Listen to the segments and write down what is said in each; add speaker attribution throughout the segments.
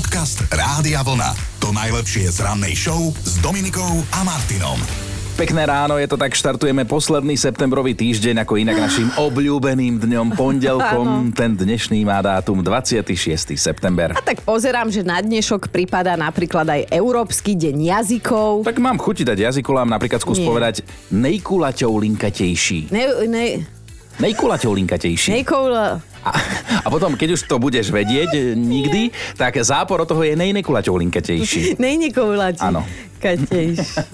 Speaker 1: Podcast Rádia Vlna. To najlepšie z rannej show s Dominikou a Martinom.
Speaker 2: Pekné ráno, je to tak, štartujeme posledný septembrový týždeň ako inak našim obľúbeným dňom pondelkom. Ten dnešný má dátum 26. september.
Speaker 3: A tak pozerám, že na dnešok prípada napríklad aj Európsky deň jazykov.
Speaker 2: Tak mám chuti dať jazykolám, napríklad skús
Speaker 3: Nie.
Speaker 2: povedať nejkulaťou linkatejší.
Speaker 3: Ne, ne,
Speaker 2: Nejkulaťou linkatejší.
Speaker 3: Nekoula.
Speaker 2: A, a potom, keď už to budeš vedieť e, nikdy, tak zápor od toho je nejnekulaťou linkatejší.
Speaker 3: Nejnikoulati.
Speaker 2: Áno.
Speaker 3: No.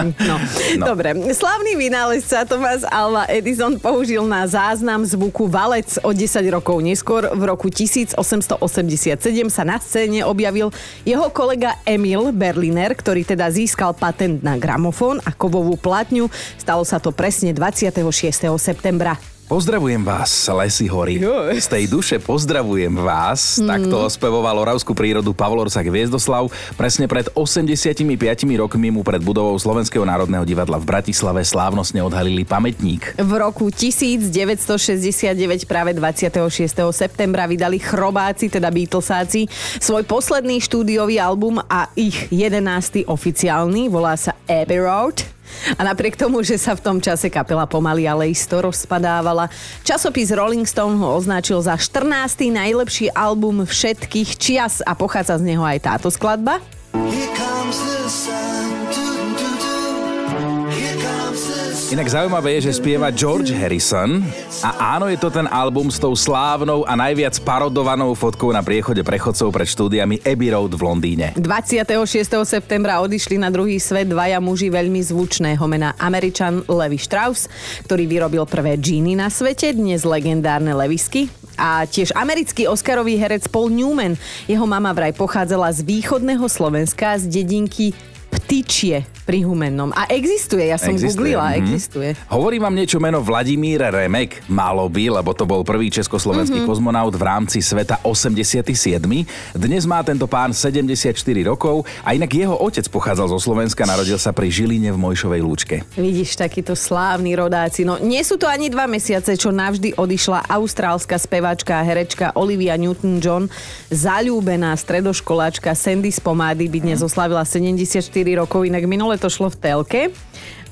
Speaker 2: No.
Speaker 3: no. Dobre, slavný vynálezca Thomas Alva Edison použil na záznam zvuku valec o 10 rokov neskôr. V roku 1887 sa na scéne objavil jeho kolega Emil Berliner, ktorý teda získal patent na gramofón a kovovú platňu. Stalo sa to presne 26. septembra.
Speaker 2: Pozdravujem vás, lesy hory. Z tej duše pozdravujem vás. Mm. Takto spevoval oravskú prírodu Pavol Orsak Viezdoslav. Presne pred 85 rokmi mu pred budovou Slovenského národného divadla v Bratislave slávnostne odhalili pamätník.
Speaker 3: V roku 1969 práve 26. septembra vydali chrobáci, teda Beatlesáci, svoj posledný štúdiový album a ich 11. oficiálny, volá sa Abbey Road. A napriek tomu, že sa v tom čase kapela pomaly, ale isto rozpadávala, časopis Rolling Stone ho označil za 14. najlepší album všetkých čias a pochádza z neho aj táto skladba.
Speaker 4: Here comes the sun.
Speaker 2: Inak zaujímavé je, že spieva George Harrison a áno, je to ten album s tou slávnou a najviac parodovanou fotkou na priechode prechodcov pred štúdiami Abbey Road v Londýne.
Speaker 3: 26. septembra odišli na druhý svet dvaja muži veľmi zvučného mena Američan Levi Strauss, ktorý vyrobil prvé džíny na svete, dnes legendárne Levisky. A tiež americký Oscarový herec Paul Newman. Jeho mama vraj pochádzala z východného Slovenska, z dedinky Ptičie pri Humennom. A existuje, ja som googlila,
Speaker 2: mhm.
Speaker 3: existuje.
Speaker 2: Hovorí vám niečo meno Vladimír Remek? Malo by, lebo to bol prvý československý
Speaker 3: Mhm.
Speaker 2: mm-hmm. kozmonaut v rámci sveta 87. Dnes má tento pán 74 rokov a inak jeho otec pochádzal zo Slovenska, narodil sa pri Žiline v Mojšovej lúčke.
Speaker 3: Vidíš, takíto slávni rodáci. No nie sú to ani dva mesiace, čo navždy odišla austrálska speváčka a herečka Olivia Newton-John. Zalúbená stredoškoláčka Sandy z Pomády by dnes oslavila 74 rokov, inak minule to šlo v telke.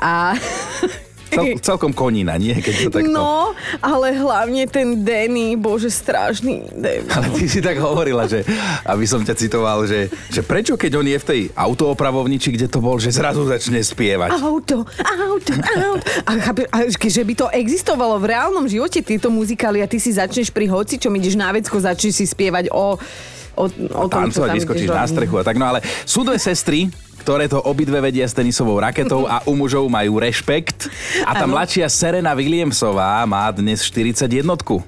Speaker 3: A...
Speaker 2: Cel, celkom konina, nie? Keď to takto...
Speaker 3: No, ale hlavne ten Danny, bože, strašný Danny.
Speaker 2: Ale ty si tak hovorila, že, aby som ťa citoval, že, že prečo keď on je v tej autoopravovniči, kde to bol, že zrazu začne spievať.
Speaker 3: Auto, auto, auto. A, chápe, a že by to existovalo v reálnom živote, tieto muzikály a ty si začneš pri hoci, čo ideš na vecko, začneš si spievať o, o, o tom,
Speaker 2: tancovať, vyskočíš na strechu a tak. No ale sú dve sestry, ktoré to obidve vedia s tenisovou raketou a u mužov majú rešpekt. A tá
Speaker 3: Áno.
Speaker 2: mladšia Serena Williamsová má dnes 41.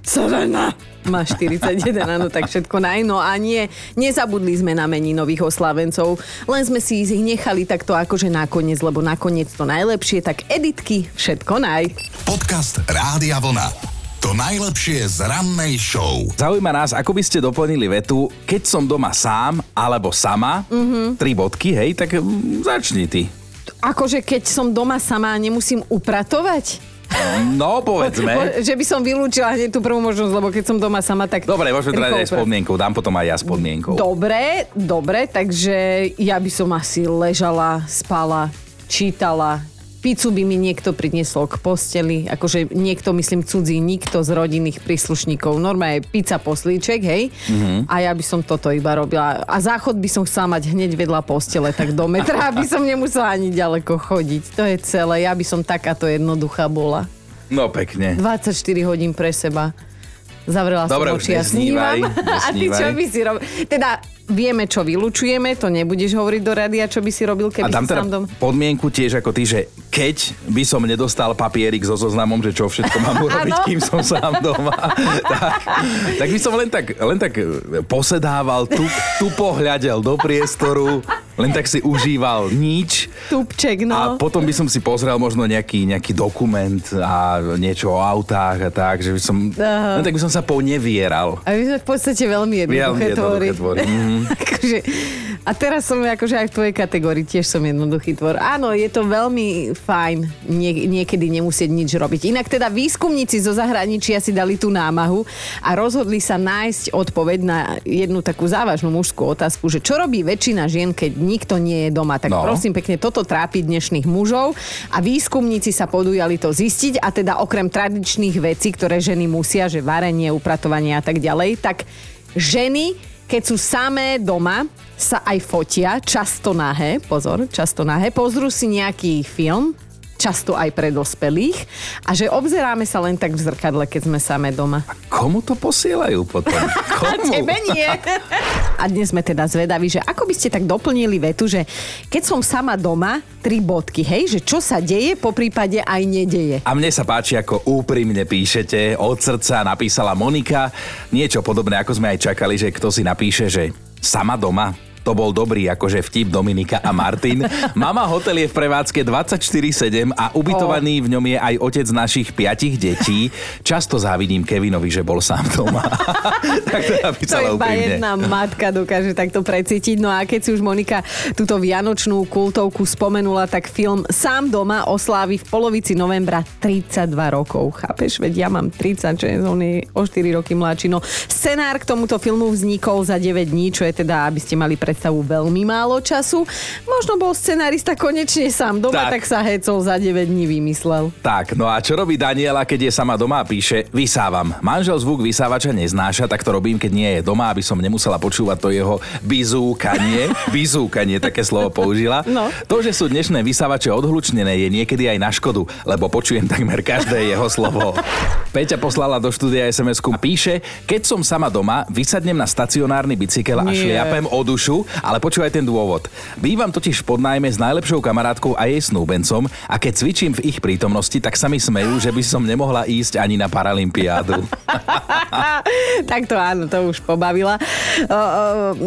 Speaker 3: Serena. Má 41, áno, tak všetko naj. No a nie, nezabudli sme na mení nových oslávencov, len sme si ich nechali takto akože nakoniec, lebo nakoniec to najlepšie, tak Editky, všetko naj.
Speaker 1: Podcast Rádia Vlna. To najlepšie z rannej show.
Speaker 2: Zaujíma nás, ako by ste doplnili vetu, keď som doma sám alebo sama,
Speaker 3: Mhm.
Speaker 2: mm-hmm. tri bodky, hej, tak mm, začni ty.
Speaker 3: Akože keď som doma sama, nemusím upratovať?
Speaker 2: No, povedzme.
Speaker 3: Že by som vylúčila hneď tú prvú možnosť, lebo keď som doma sama, tak...
Speaker 2: Dobre, môžeme teda aj s podmienkou, dám potom aj ja s podmienkou.
Speaker 3: Dobre, dobre, takže ja by som asi ležala, spala, čítala, pizzu by mi niekto priniesol k posteli, akože niekto, myslím, cudzí, nikto z rodinných príslušníkov. Normálne pizza poslíček, hej? Mm-hmm. A ja by som toto iba robila. A záchod by som chcela mať hneď vedľa postele, tak do metra, aby som nemusela ani ďaleko chodiť. To je celé. Ja by som takáto jednoduchá bola.
Speaker 2: No pekne.
Speaker 3: 24 hodín pre seba. Zavrela
Speaker 2: Dobre,
Speaker 3: som oči a snívam. A ty čo by si robil? Teda vieme, čo vylučujeme, to nebudeš hovoriť do rádia, čo by si robil,
Speaker 2: A
Speaker 3: keby
Speaker 2: dám
Speaker 3: si
Speaker 2: teda
Speaker 3: sám dom...
Speaker 2: podmienku tiež ako ty, že keď by som nedostal papierik so zoznamom, že čo všetko mám urobiť, kým som sám doma, tak, tak by som len tak, len tak posedával, tu, tu pohľadel do priestoru, len tak si užíval nič.
Speaker 3: Tupček,
Speaker 2: A
Speaker 3: no.
Speaker 2: potom by som si pozrel možno nejaký, nejaký dokument a niečo o autách a tak, že by som,
Speaker 3: Aha.
Speaker 2: len tak by som sa ponevieral.
Speaker 3: A my sme v podstate veľmi jednoduché
Speaker 2: Veľmi jednoduché
Speaker 3: tvory.
Speaker 2: tvory. Mhm.
Speaker 3: akože, a teraz som akože aj v tvojej kategórii, tiež som jednoduchý tvor. Áno, je to veľmi fajn nie, niekedy nemusieť nič robiť. Inak teda výskumníci zo zahraničia si dali tú námahu a rozhodli sa nájsť odpoveď na jednu takú závažnú mužskú otázku, že čo robí väčšina žien, keď nikto nie je doma. Tak
Speaker 2: No.
Speaker 3: prosím pekne, toto trápi dnešných mužov a výskumníci sa podujali to zistiť a teda okrem tradičných vecí, ktoré ženy musia, že varenie, upratovanie a tak ďalej, tak ženy, keď sú samé doma, sa aj fotia, často nahé, pozor, často nahé, pozrú si nejaký film, často aj pre dospelých a že obzeráme sa len tak v zrkadle, keď sme samé doma.
Speaker 2: Komu to posielajú potom? Komu?
Speaker 3: Tebe nie. A dnes sme teda zvedaví, že ako by ste tak doplnili vetu, že keď som sama doma, tri bodky, hej, že čo sa deje, po prípade aj nedeje.
Speaker 2: A mne sa páči, ako úprimne píšete, od srdca napísala Monika. Niečo podobné, ako sme aj čakali, že kto si napíše, že sama doma. To bol dobrý akože vtip Dominika a Martin. Mama hotel je v prevádzke 24-7 a ubytovaný v ňom je aj otec našich piatich detí. Často závidím Kevinovi, že bol sám doma. tak to
Speaker 3: To
Speaker 2: napísala
Speaker 3: iba jedna matka dokáže takto precítiť. No a keď si už Monika túto vianočnú kultovku spomenula, tak film Sám doma oslávi v polovici novembra 32 rokov. Chápeš? Veď ja mám 30, čo je on je o 4 roky mladší. No, scenár k tomuto filmu vznikol za 9 dní, čo je teda, aby ste mali predstavu, veľmi málo času. Možno bol scenárista konečne sám doma, tak,
Speaker 2: Tak.
Speaker 3: sa hecol za 9 dní vymyslel.
Speaker 2: Tak, no a čo robí Daniela, keď je sama doma a píše Vysávam. Manžel zvuk vysávača neznáša, tak to robím, keď nie je doma, aby som nemusela počúvať to jeho bizúkanie. bizúkanie, také slovo použila.
Speaker 3: No.
Speaker 2: To, že sú dnešné vysávače odhlučnené, je niekedy aj na škodu, lebo počujem takmer každé jeho slovo. Peťa poslala do štúdia SMS-ku a píše, keď som sama doma, vysadnem na stacionárny bicykel a šliapem o dušu, ale počúvaj ten dôvod. Bývam totiž v podnájme s najlepšou kamarátkou a jej snúbencom a keď cvičím v ich prítomnosti, tak sa mi smejú, že by som nemohla ísť ani na Paralympiádu.
Speaker 3: tak to áno, to už pobavila.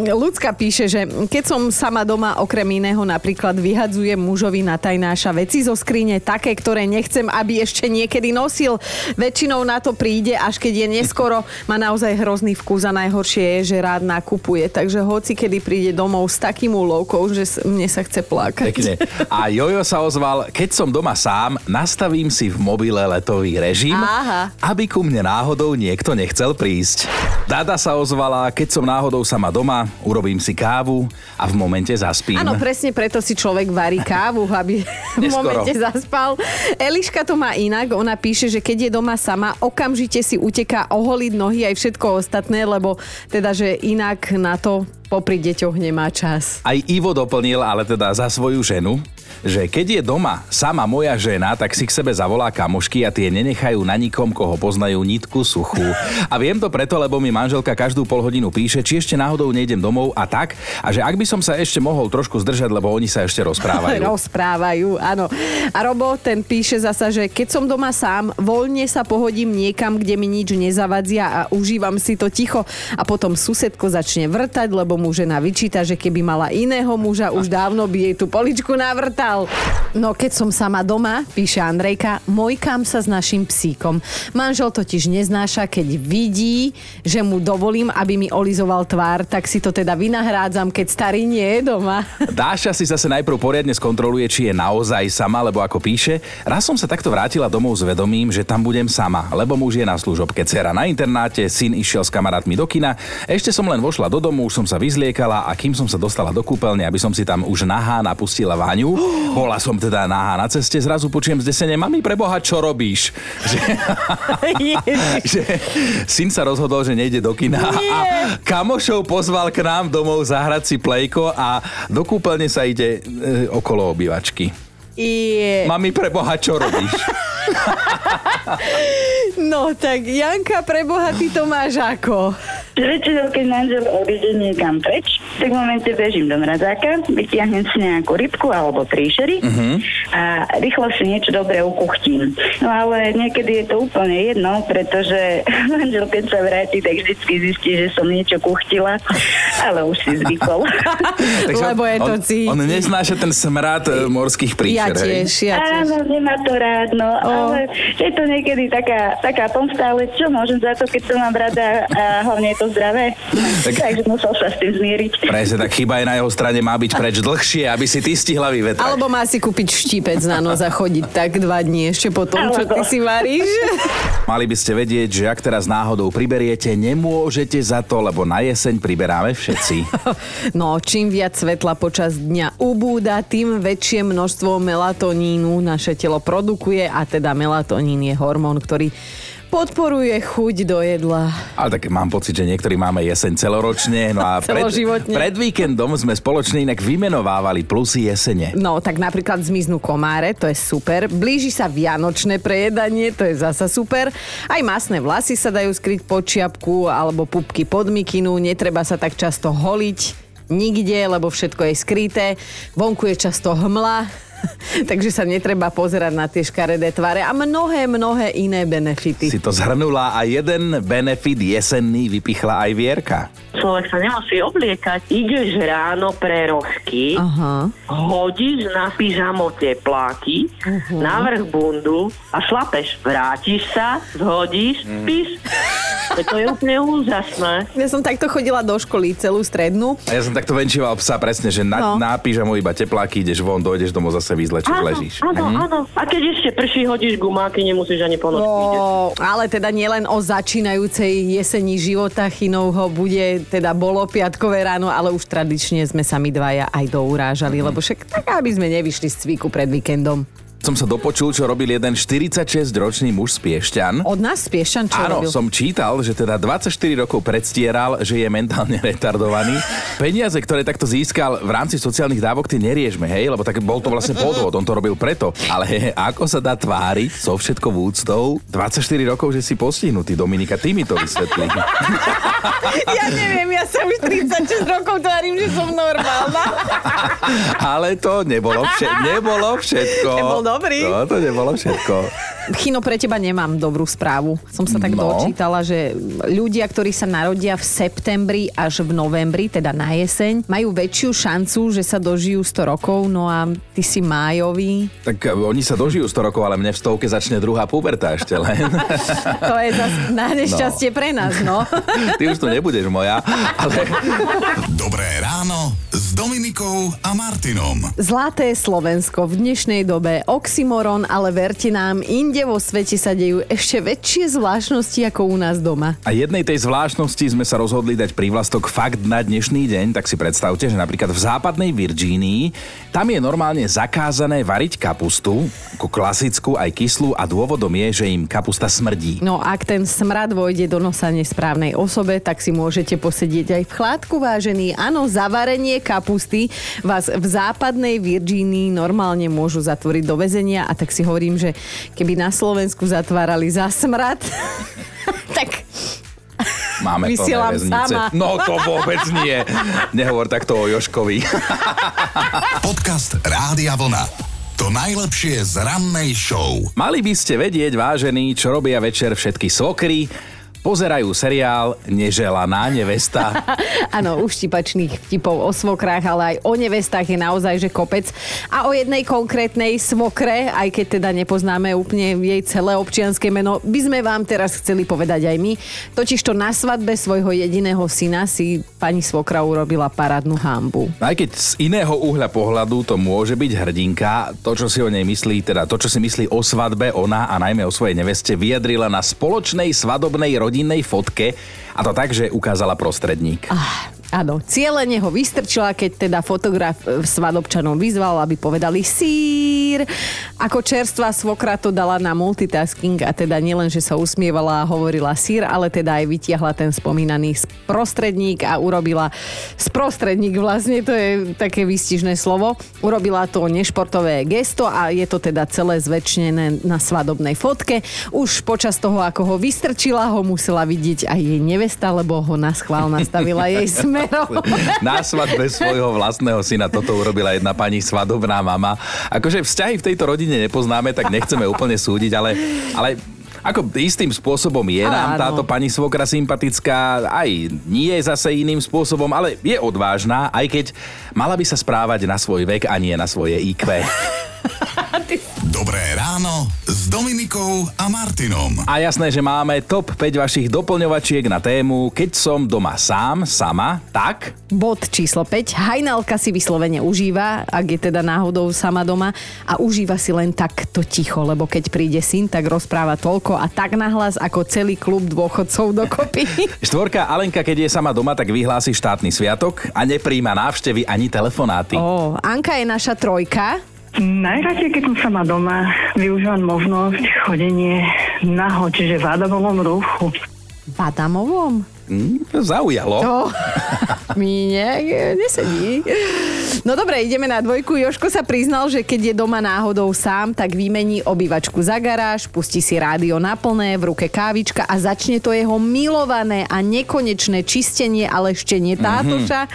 Speaker 3: Ľudská píše, že keď som sama doma okrem iného napríklad vyhadzujem mužovi na tajnáša veci zo skrine, také, ktoré nechcem, aby ešte niekedy nosil. Väčšinou na to príde, až keď je neskoro, má naozaj hrozný vkus a najhoršie je, že rád nakupuje. Takže hoci kedy príde domov s takým úlovkou, že mne sa chce plakať.
Speaker 2: Pekne. A Jojo sa ozval, keď som doma sám, nastavím si v mobile letový režim,
Speaker 3: Aha.
Speaker 2: aby ku mne náhodou niekto nechcel prísť. Dada sa ozvala, keď som náhodou sama doma, urobím si kávu a v momente zaspím.
Speaker 3: Áno, presne preto si človek varí kávu, aby v momente zaspal. Eliška to má inak, ona píše, že keď je doma sama, okamžite si uteká oholiť nohy aj všetko ostatné, lebo teda, že inak na to popri deťoch nemá čas.
Speaker 2: Aj Ivo doplnil, ale teda za svoju ženu, že keď je doma sama moja žena, tak si k sebe zavolá kamošky a tie nenechajú na nikom, koho poznajú nitku suchú. A viem to preto, lebo mi manželka každú pol hodinu píše, či ešte náhodou nejdem domov a tak. A že ak by som sa ešte mohol trošku zdržať, lebo oni sa ešte rozprávajú.
Speaker 3: Rozprávajú, áno. A Robo, ten píše zasa, že keď som doma sám, voľne sa pohodím niekam, kde mi nič nezavadzia a užívam si to ticho a potom susedko začne vrtať, lebo mu žena vyčíta, že keby mala iného muža, už dávno by jej tú poličku navrtal. No keď som sama doma, píše Andrejka, mojkám sa s našim psíkom. Manžel totiž neznáša, keď vidí, že mu dovolím, aby mi olizoval tvár, tak si to teda vynahrádzam, keď starý nie je doma.
Speaker 2: Dáša si zase najprv poriadne skontroluje, či je naozaj sama, lebo ako píše, raz som sa takto vrátila domov s vedomím, že tam budem sama, lebo muž je na služobke, dcera na internáte, syn išiel s kamarátmi do kina, ešte som len vošla do domu, už som sa vyzliekala a kým som sa dostala do kúpeľne, aby som si tam už nahá napustila váňu, bola som teda nahá na ceste, zrazu počujem zdesene, mami preboha, čo robíš? Že, že syn sa rozhodol, že nejde do kina a kamošov pozval k nám domov zahrať si plejko a do kúpeľne sa ide e, okolo obývačky.
Speaker 3: Je.
Speaker 2: Mami, preboha, čo robíš?
Speaker 3: No tak Janka, preboha, ty to máš ako?
Speaker 5: Že väčšinou, keď manžel odíde niekam preč, tak v momente bežím do mrazáka, vytiahnem si nejakú rybku alebo príšery uh-huh. a rýchlo si niečo dobré ukuchtím. No ale niekedy je to úplne jedno, pretože manžel, keď sa vráti, tak vždycky zistí, že som niečo kuchtila, ale už si zvykol.
Speaker 3: Lebo je to
Speaker 2: on,
Speaker 3: cítiť.
Speaker 2: on neznáša ten smrad e, morských
Speaker 3: Ja
Speaker 2: príšer, hej?
Speaker 3: tiež, ja tiež.
Speaker 5: Áno, nemá to rád, no,
Speaker 3: O.
Speaker 5: ale je to niekedy taká taká pomsta, ale čo môžem za to, keď to mám rada a hlavne je to zdravé.
Speaker 2: Tak-
Speaker 5: Takže musel sa s tým zmieriť.
Speaker 2: Presne, tak chyba aj na jeho strane má byť preč dlhšie, aby si ty stihla vyvetrať.
Speaker 3: Alebo má si kúpiť štípec na nos a chodiť tak dva dní ešte po tom, čo ty si varíš.
Speaker 2: Mali by ste vedieť, že ak teraz náhodou priberiete, nemôžete za to, lebo na jeseň priberáme všetci.
Speaker 3: No, čím viac svetla počas dňa ubúda, tým väčšie množstvo melatonínu naše telo produkuje a teda melatonín je hormón, ktorý podporuje chuť do jedla.
Speaker 2: Ale tak mám pocit, že niektorí máme jeseň celoročne. No a pred, pred víkendom sme spoločne inak vymenovávali plusy jesene.
Speaker 3: No, tak napríklad zmiznú komáre, to je super. Blíži sa vianočné prejedanie, to je zasa super. Aj masné vlasy sa dajú skryť pod čiapku alebo pupky pod mikinu. Netreba sa tak často holiť nikde, lebo všetko je skryté. Vonku je často hmla, takže sa netreba pozerať na tie škaredé tvare a mnohé, mnohé iné benefity.
Speaker 2: Si to zhrnula a jeden benefit jesenný vypichla aj Vierka.
Speaker 6: Človek sa nemusí obliekať. Ideš ráno pre rožky,
Speaker 3: Aha.
Speaker 6: hodíš na pyžamo tepláky,
Speaker 3: Mhm.
Speaker 6: navrh bundu a šlapeš. Vrátiš sa, zhodíš,
Speaker 2: Mm.
Speaker 6: spíš. To je úplne úžasné.
Speaker 3: Ja som takto chodila do školy celú strednú.
Speaker 2: A ja som takto venčíval psa presne, že na, no. na pyžamo iba tepláky, ideš von, dojdeš domov zase vyzlečíš,
Speaker 6: Áno,
Speaker 2: ležíš.
Speaker 6: áno,
Speaker 2: Mhm.
Speaker 6: áno. A keď ešte prší, hodíš gumáky, nemusíš ani po noci vidieť.
Speaker 3: No, ale teda nielen o začínajúcej jeseni života Chinovho bude teda bolo piatkové ráno, ale už tradične sme sa my dvaja aj dourážali, lebo však tak, aby sme nevyšli z cviku pred víkendom.
Speaker 2: Som sa dopočul, čo robil jeden 46-ročný muž z Piešťan.
Speaker 3: Od nás Spiešan čo
Speaker 2: Áno,
Speaker 3: robil?
Speaker 2: som čítal, že teda 24 rokov predstieral, že je mentálne retardovaný. Peniaze, ktoré takto získal v rámci sociálnych dávok, tie neriešme, hej, lebo tak bol to vlastne podvod, on to robil preto. Ale ako sa dá tváriť so všetkou úctou 24 rokov, že si postihnutý, Dominika, ty mi to vysvetlí.
Speaker 3: Ja neviem, ja sa už 36 rokov tvarím, že som normálna.
Speaker 2: Ale to nebolo, vše- nebolo všetko.
Speaker 3: Nebol dobrý.
Speaker 2: No, to nebolo všetko.
Speaker 3: Chino, pre teba nemám dobrú správu. Som sa tak
Speaker 2: No.
Speaker 3: dočítala, že ľudia, ktorí sa narodia v septembri až v novembri, teda na jeseň, majú väčšiu šancu, že sa dožijú 100 rokov, no a ty si májový.
Speaker 2: Tak e, oni sa dožijú 100 rokov, ale mne v stovke začne druhá puberta ešte len.
Speaker 3: To je zase na nešťastie pre nás, no.
Speaker 2: Ty už to nebudeš moja, ale
Speaker 1: Dobré ráno s Dominikou a Martinom.
Speaker 3: Zlaté Slovensko v dnešnej dobe oxymoron, ale verte nám, inde vo svete sa dejú ešte väčšie zvláštnosti ako u nás doma.
Speaker 2: A jednej tej zvláštnosti sme sa rozhodli dať prívlastok fakt na dnešný deň, tak si predstavte, že napríklad v západnej Virgínii tam je normálne zakázané variť kapustu, ako klasickú aj kyslú a dôvodom je, že im kapusta smrdí.
Speaker 3: No ak ten smrad vojde do nosa nesprávnej osobe, tak si môžete posedieť aj v chládku, vážený. Áno, zavarenie kapusty vás v západnej Virgínii normálne môžu zatvoriť do väzenia a tak si hovorím, že keby na Slovensku zatvárali za smrad, tak
Speaker 2: Máme plné
Speaker 3: Vysielam
Speaker 2: väznice.
Speaker 3: sama.
Speaker 2: No to vôbec nie. Nehovor takto o Joškovi.
Speaker 1: Podcast Rádia Vlna. To najlepšie z rannej show.
Speaker 2: Mali by ste vedieť, vážení, čo robia večer všetky svokry. Pozerajú seriál Neželaná nevesta.
Speaker 3: Áno, uštipačných vtipov o svokrách, ale aj o nevestách je naozaj že kopec. A o jednej konkrétnej svokre, aj keď teda nepoznáme úplne jej celé občianske meno, by sme vám teraz chceli povedať aj my. Totiž to na svadbe svojho jediného syna si pani svokra urobila parádnu hambu.
Speaker 2: Aj keď z iného uhľa pohľadu to môže byť hrdinka, to, čo si o nej myslí, teda to, čo si myslí o svadbe, ona a najmä o svojej neveste, vyjadrila na spoločnej svadobnej rodinnej fotke a to tak, že ukázala prostredník.
Speaker 3: Ah, áno, cieľene ho vystrčila, keď teda fotograf e, svadobčanom vyzval, aby povedali sír. Ako čerstvá svokra to dala na multitasking a teda nielen, že sa usmievala a hovorila sír, ale teda aj vytiahla ten spomínaný sprostredník a urobila sprostredník vlastne, to je také výstižné slovo. Urobila to nešportové gesto a je to teda celé zväčšené na svadobnej fotke. Už počas toho, ako ho vystrčila, ho musela vidieť aj jej nevesta, lebo ho na schvál nastavila jej smerom.
Speaker 2: Na svadbe svojho vlastného syna toto urobila jedna pani svadobná mama. Akože vzťahy v tejto rodine nepoznáme, tak nechceme úplne súdiť, ale, ale ako istým spôsobom je nám
Speaker 3: Áno.
Speaker 2: táto pani svokra sympatická, aj nie je zase iným spôsobom, ale je odvážna, aj keď mala by sa správať na svoj vek a nie na svoje IQ.
Speaker 1: Dobré ráno s Dominikou a Martinom.
Speaker 2: A jasné, že máme top 5 vašich doplňovačiek na tému Keď som doma sám, sama, tak...
Speaker 3: Bod číslo 5. Hajnalka si vyslovene užíva, ak je teda náhodou sama doma a užíva si len takto ticho, lebo keď príde syn, tak rozpráva toľko a tak nahlas ako celý klub dôchodcov dokopy.
Speaker 2: Štvorka Alenka, keď je sama doma, tak vyhlási štátny sviatok a nepríjma návštevy ani telefonáty.
Speaker 3: Ó, Anka je naša trojka.
Speaker 7: Najradšej, keď som sama doma, využívam možnosť chodenie naho, čiže v Adamovom ruchu.
Speaker 3: V Adamovom?
Speaker 2: Hm, zaujalo.
Speaker 3: To mi nejak nesedí. No dobre, ideme na dvojku. Joško sa priznal, že keď je doma náhodou sám, tak vymení obývačku za garáž, pustí si rádio na plné, v ruke kávička a začne to jeho milované a nekonečné čistenie a leštenie tátoša.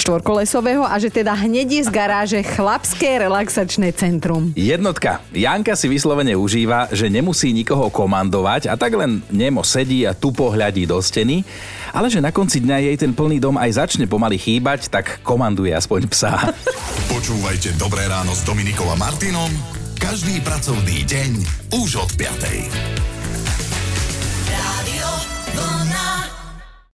Speaker 3: Štvorkolesového a že teda hneď je z garáže chlapské relaxačné centrum.
Speaker 2: Jednotka. Janka si vyslovene užíva, že nemusí nikoho komandovať a tak len nemo sedí a tupo hľadí do steny, ale že na konci dňa jej ten plný dom aj začne pomaly chýbať, tak komanduje aspoň psa.
Speaker 1: Počúvajte Dobré ráno s Dominikou a Martinom každý pracovný deň už od 5.